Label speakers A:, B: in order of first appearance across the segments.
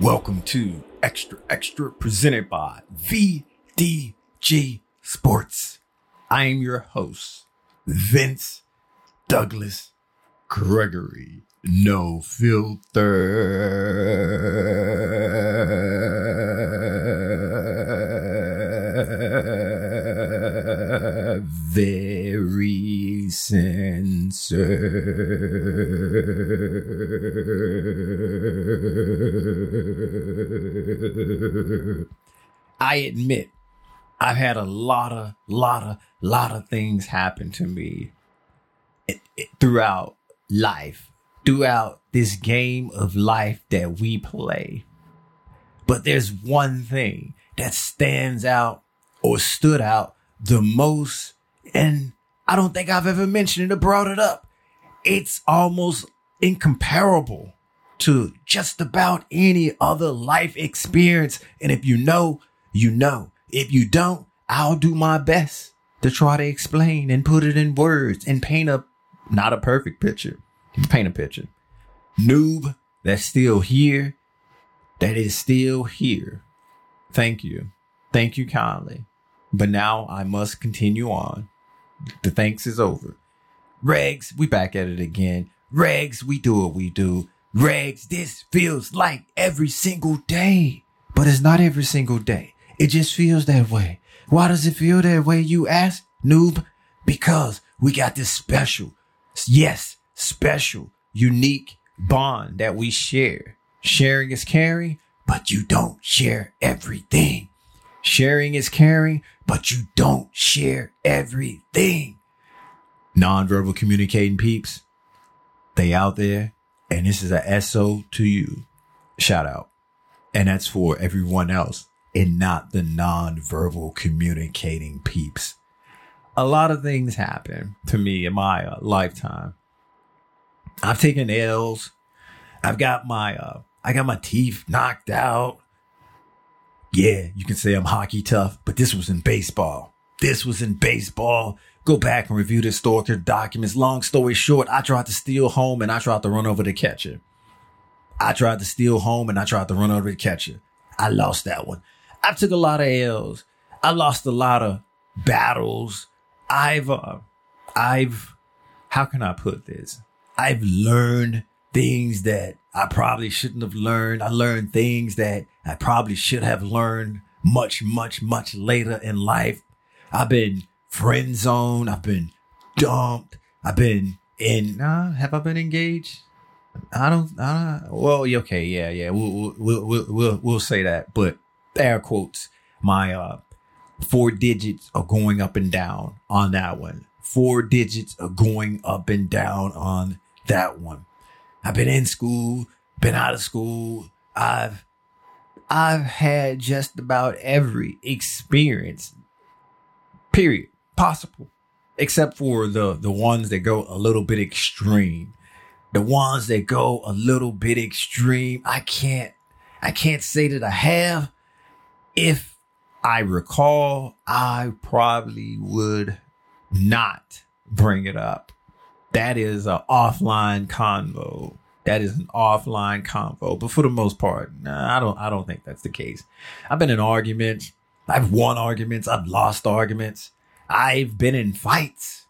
A: Welcome to Xtra Xtra presented by VDG Sports. I am your host, Vince Douglas Gregory. No filter. Very censored. I admit I've had a lot of, lot of, lot of things happen to me throughout life, throughout this game of life that we play. But there's one thing that stands out or stood out the most, and I don't think I've ever mentioned it or brought it up. It's almost incomparable to just about any other life experience. And if you know, you know. If you don't, I'll do my best to try to explain and put it in words and paint a not a perfect picture. Paint a picture. Noob that's still here, that is still here. Thank you. Thank you kindly. But now I must continue on. The thanks is over. Regs, we back at it again. Regs, we do what we do. Regs, this feels like every single day. But it's not every single day. It just feels that way. Why does it feel that way, you ask, noob? Because we got this special, yes, special, unique bond that we share. Sharing is caring, but you don't share everything. Sharing is caring, but you don't share everything. Nonverbal communicating peeps, they out there, and this is a SO to you. Shout out. And that's for everyone else and not the nonverbal communicating peeps. A lot of things happen to me in my uh, lifetime. I've taken L's. I've got my, uh, I got my teeth knocked out. Yeah, you can say I'm hockey tough, but this was in baseball. This was in baseball. Go back and review the historical documents. Long story short, I tried to steal home and I tried to run over the catcher. I tried to steal home and I tried to run over the catcher. I lost that one. I took a lot of L's. I lost a lot of battles. I've, uh, I've, how can I put this? I've learned things that I probably shouldn't have learned. I learned things that I probably should have learned much, much, much later in life. I've been friend zoned. I've been dumped. I've been in, uh, have I been engaged? I don't, I don't, well, okay. Yeah. Yeah. We'll, we'll, we'll, we'll, we'll say that, but air quotes, my, uh, four digits are going up and down on that one. Four digits are going up and down on that one. I've been in school, been out of school. I've, I've had just about every experience, period, possible, except for the, the ones that go a little bit extreme. The ones that go a little bit extreme. I can't, I can't say that I have. If I recall, I probably would not bring it up. That is an offline convo. That is an offline convo. But for the most part, nah, I don't I don't think that's the case. I've been in arguments. I've won arguments. I've lost arguments. I've been in fights.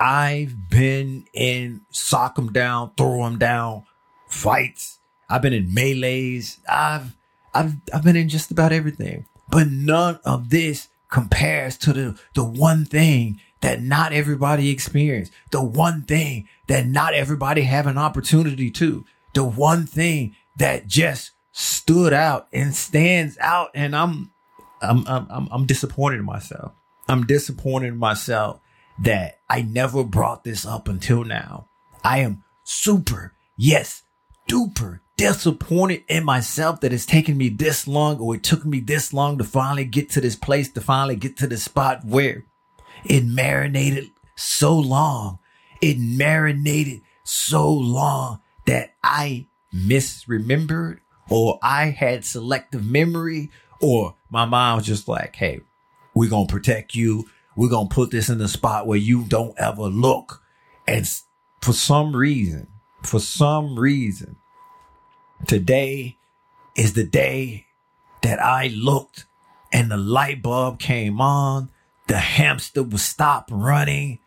A: I've been in sock them down, throw them down fights. I've been in melees. I've I've I've been in just about everything. But none of this compares to the the one thing that not everybody experience. The one thing that not everybody have an opportunity to. The one thing that just stood out and stands out. And I'm I'm I'm I'm, disappointed in myself. I'm disappointed in myself that I never brought this up until now. I am super, yes, duper disappointed in myself that it's taken me this long or it took me this long to finally get to this place, to finally get to the spot where it marinated so long. It marinated so long that I misremembered or I had selective memory or my mom was just like, Hey, we're going to protect you. We're going to put this in the spot where you don't ever look. And for some reason, for some reason, today is the day that I looked and the light bulb came on. The hamster would stop running.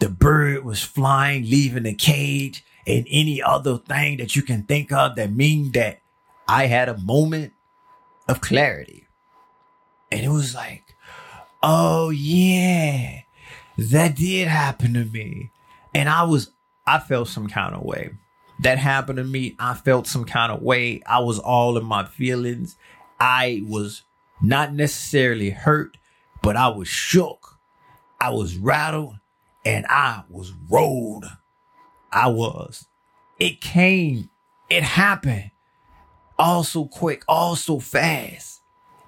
A: The bird was flying, leaving the cage and any other thing that you can think of that mean that I had a moment of clarity. And it was like, oh yeah, that did happen to me. And I was, I felt some kind of way. That happened to me. I felt some kind of way. I was all in my feelings. I was not necessarily hurt, but I was shook. I was rattled and I was rolled. I was. It came. It happened all so quick, all so fast.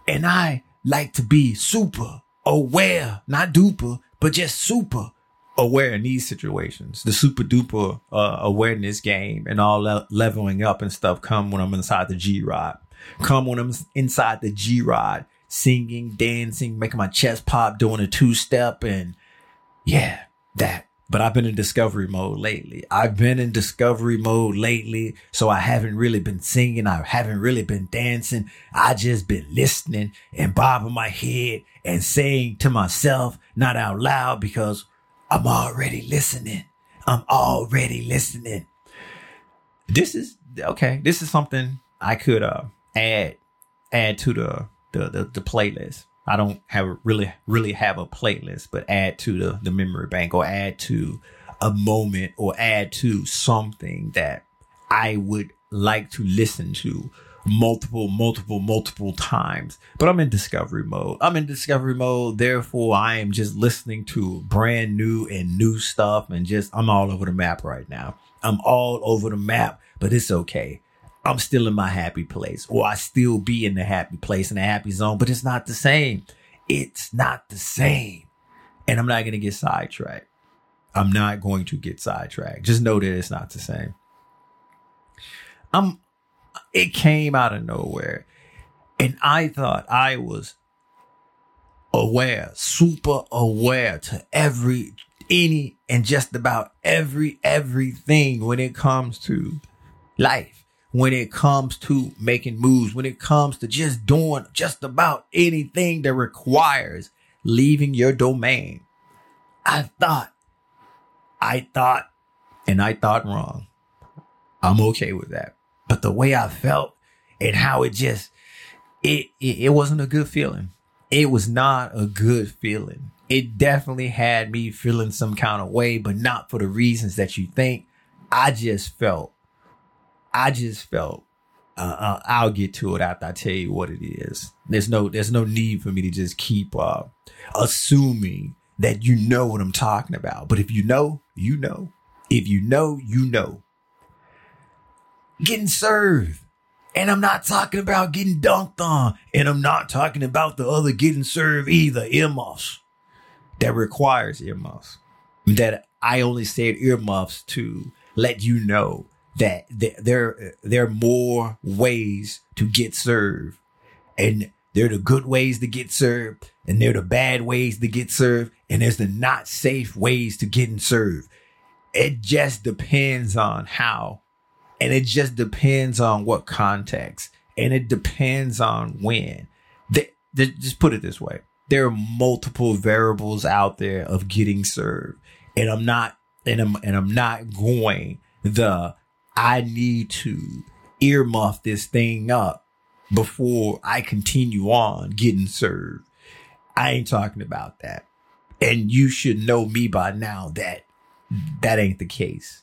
A: And I like to be super aware, not duper, but just super aware in these situations. The super duper uh, awareness game and all le- leveling up and stuff come when I'm inside the G Rod. Come when I'm inside the G Rod, singing, dancing, making my chest pop, doing a two step, and yeah, that. But I've been in discovery mode lately. I've been in discovery mode lately. So I haven't really been singing. I haven't really been dancing. I just been listening and bobbing my head and saying to myself, not out loud because I'm already listening. I'm already listening. This is okay. This is something I could, uh, add, add to the, the, the, the playlist. I don't have really really have a playlist, but add to the the memory bank or add to a moment or add to something that I would like to listen to multiple, multiple, multiple times. But I'm in discovery mode. I'm in discovery mode. Therefore, I am just listening to brand new and new stuff and just, I'm all over the map right now. I'm all over the map, but it's okay. I'm still in my happy place, or I still be in the happy place in the happy zone, but it's not the same. It's not the same. And I'm not going to get sidetracked. I'm not going to get sidetracked. Just know that it's not the same. I'm, it came out of nowhere. And I thought I was aware, super aware to every, any, and just about every, everything when it comes to life when it comes to making moves, when it comes to just doing just about anything that requires leaving your domain. I thought, I thought, and I thought wrong. I'm okay with that. But the way I felt and how it just, it, it, it wasn't a good feeling. It was not a good feeling. It definitely had me feeling some kind of way, but not for the reasons that you think. I just felt I just felt uh, uh, I'll get to it after I tell you what it is. There's no there's no need for me to just keep uh, assuming that you know what I'm talking about. But if you know, you know. If you know, you know. Getting served. And I'm not talking about getting dunked on. And I'm not talking about the other getting served either. Earmuffs. That requires earmuffs. That I only said earmuffs to let you know that there there are more ways to get served, and there are the good ways to get served, and there are the bad ways to get served, and there's the not safe ways to getting served. It just depends on how, and it just depends on what context, and it depends on when. The, the, just put it this way: there are multiple variables out there of getting served, and I'm not, and I'm and I'm not going the I need to earmuff this thing up before I continue on getting served. I ain't talking about that. And you should know me by now that that ain't the case.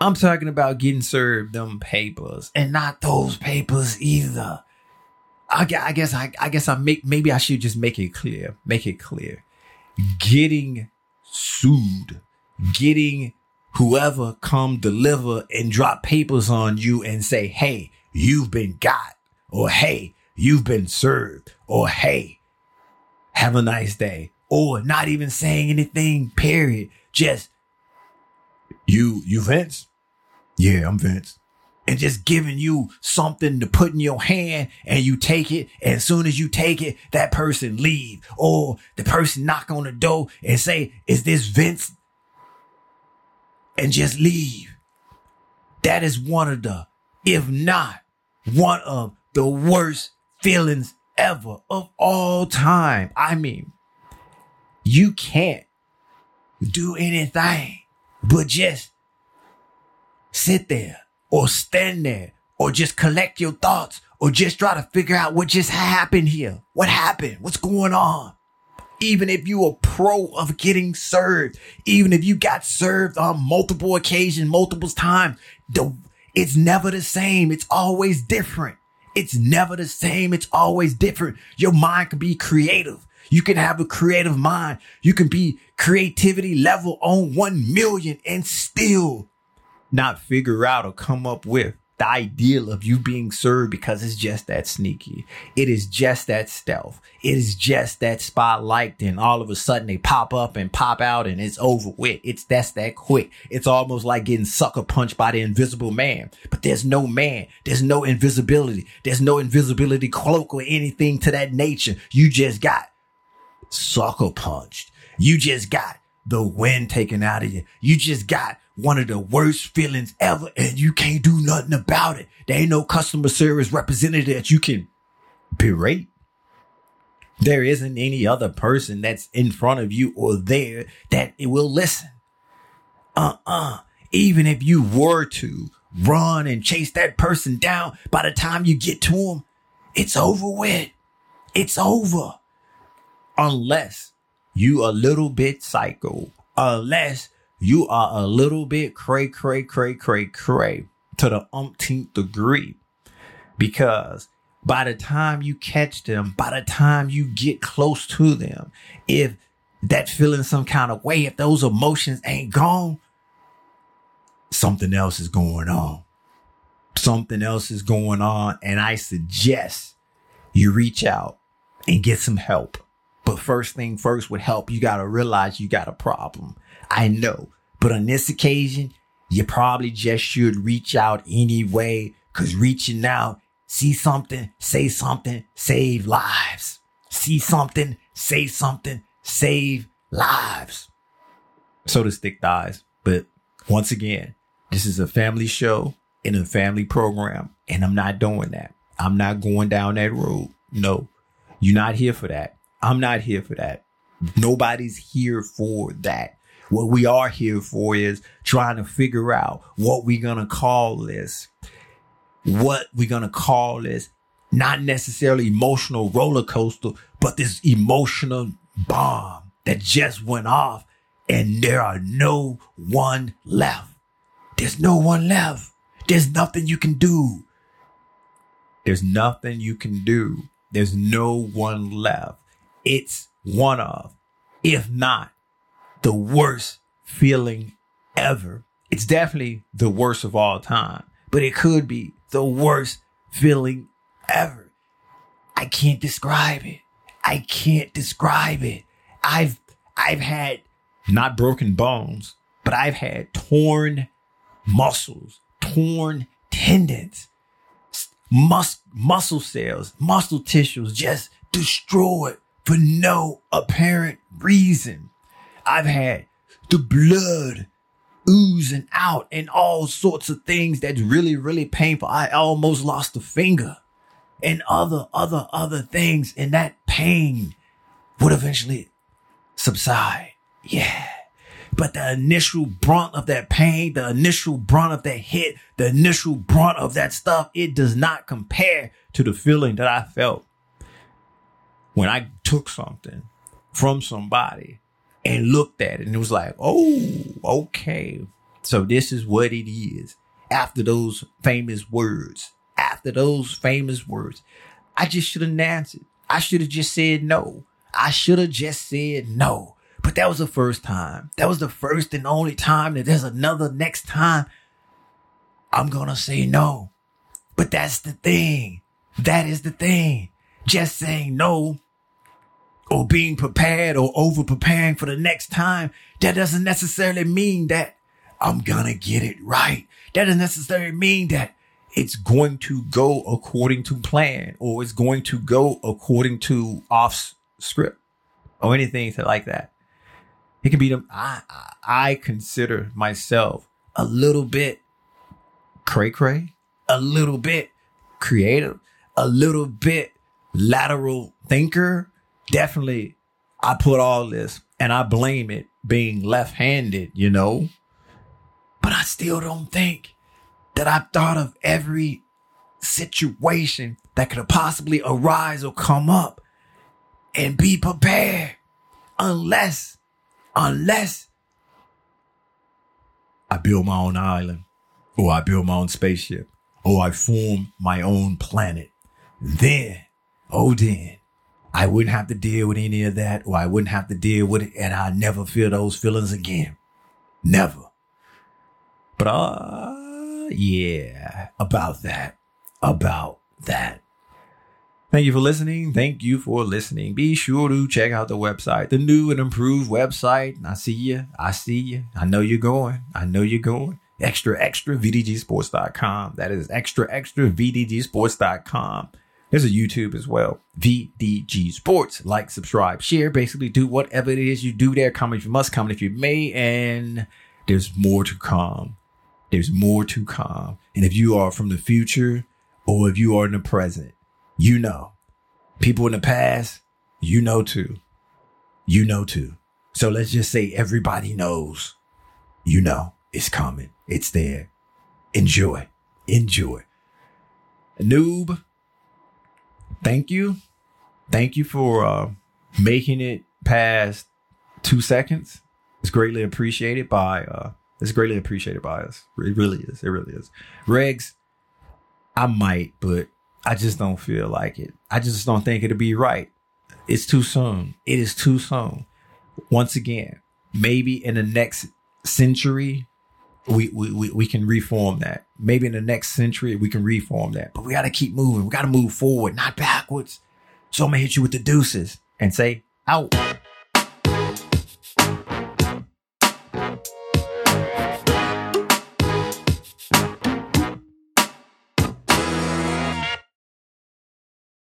A: I'm talking about getting served them papers and not those papers either. I, guess I, I guess I make maybe I should just make it clear. Make it clear. Getting sued, getting whoever come deliver and drop papers on you and say, Hey, you've been got or Hey, you've been served or Hey, have a nice day or not even saying anything, period. Just you, you Vince? Yeah, I'm Vince. And just giving you something to put in your hand and you take it. And as soon as you take it, that person leave or the person knock on the door and say, is this Vince? And just leave. That is one of the, if not one of the worst feelings ever of all time. I mean, you can't do anything but just sit there or stand there or just collect your thoughts or just try to figure out what just happened here. What happened? What's going on? Even if you are pro of getting served, even if you got served on multiple occasions, multiple times, it's never the same. It's always different. It's never the same. It's always different. Your mind can be creative. You can have a creative mind. You can be creativity level on 1 million and still not figure out or come up with the ideal of you being served because it's just that sneaky. It is just that stealth. It is just that spotlight. And all of a sudden they pop up and pop out and it's over with. It's that's that quick. It's almost like getting sucker punched by the invisible man. But there's no man. There's no invisibility. There's no invisibility cloak or anything to that nature. You just got sucker punched. You just got the wind taken out of you. You just got one of the worst feelings ever and you can't do nothing about it. There ain't no customer service representative that you can berate. There isn't any other person that's in front of you or there that it will listen. Uh-uh. Even if you were to run and chase that person down, by the time you get to them, it's over with. It's over. Unless you a little bit psycho. Unless you are a little bit cray, cray, cray, cray, cray to the umpteenth degree. Because by the time you catch them, by the time you get close to them, if that feeling some kind of way, if those emotions ain't gone, something else is going on. Something else is going on. And I suggest you reach out and get some help. But first thing first with help. You got to realize you got a problem. I know. But on this occasion, you probably just should reach out anyway, cause reaching out, see something, say something, save lives. See something, say something, save lives. So to stick thighs. But once again, this is a family show in a family program, and I'm not doing that. I'm not going down that road. No, you're not here for that. I'm not here for that. Nobody's here for that. What we are here for is trying to figure out what we're going to call this. What we're going to call this. Not necessarily emotional roller coaster, but this emotional bomb that just went off and there are no one left. There's no one left. There's nothing you can do. There's nothing you can do. There's no one left. It's one of, if not the worst feeling ever. It's definitely the worst of all time, but it could be the worst feeling ever. I can't describe it. I can't describe it. I've, I've had not broken bones, but I've had torn muscles, torn tendons, mus- muscle cells, muscle tissues just destroyed for no apparent reason. I've had the blood oozing out and all sorts of things that's really, really painful. I almost lost a finger and other, other, other things. And that pain would eventually subside. Yeah. But the initial brunt of that pain, the initial brunt of that hit, the initial brunt of that stuff, it does not compare to the feeling that I felt when I took something from somebody and looked at it and it was like, oh, okay. So this is what it is. After those famous words, after those famous words, I just should have answered. I should have just said no. I should have just said no. But that was the first time. That was the first and only time that there's another next time. I'm going to say no. But that's the thing. That is the thing. Just saying no or being prepared or over preparing for the next time, that doesn't necessarily mean that I'm gonna get it right. That doesn't necessarily mean that it's going to go according to plan or it's going to go according to off script or anything like that. It can be the, I, I consider myself a little bit cray cray, a little bit creative, a little bit lateral thinker. Definitely, I put all this and I blame it being left handed, you know? But I still don't think that I've thought of every situation that could possibly arise or come up and be prepared unless, unless I build my own island or I build my own spaceship or I form my own planet. Then, oh, then I wouldn't have to deal with any of that or I wouldn't have to deal with it and I never feel those feelings again. Never. But, uh, yeah, about that, about that. Thank you for listening. Thank you for listening. Be sure to check out the website, the new and improved website. I see you. I see you. I know you're going. I know you're going. Extra, extra, VDGsports.com. That is extra, extra, VDGsports.com. There's a YouTube as well. VDG Sports. Like, subscribe, share. Basically, do whatever it is you do there. Comment if you must, comment if you may. And there's more to come. There's more to come. And if you are from the future or if you are in the present, you know. People in the past, you know too. You know too. So let's just say everybody knows. You know, it's coming. It's there. Enjoy. Enjoy. Noob, thank you. Thank you for uh, making it past two seconds. It's greatly appreciated by uh it's greatly appreciated by us. It really is. It really is. Regs, I might, but I just don't feel like it. I just don't think it'll be right. It's too soon. It is too soon. Once again, maybe in the next century, we, we, we can reform that. Maybe in the next century, we can reform that. But we got to keep moving. We got to move forward, not backwards. So I'm going to hit you with the deuces and say, out.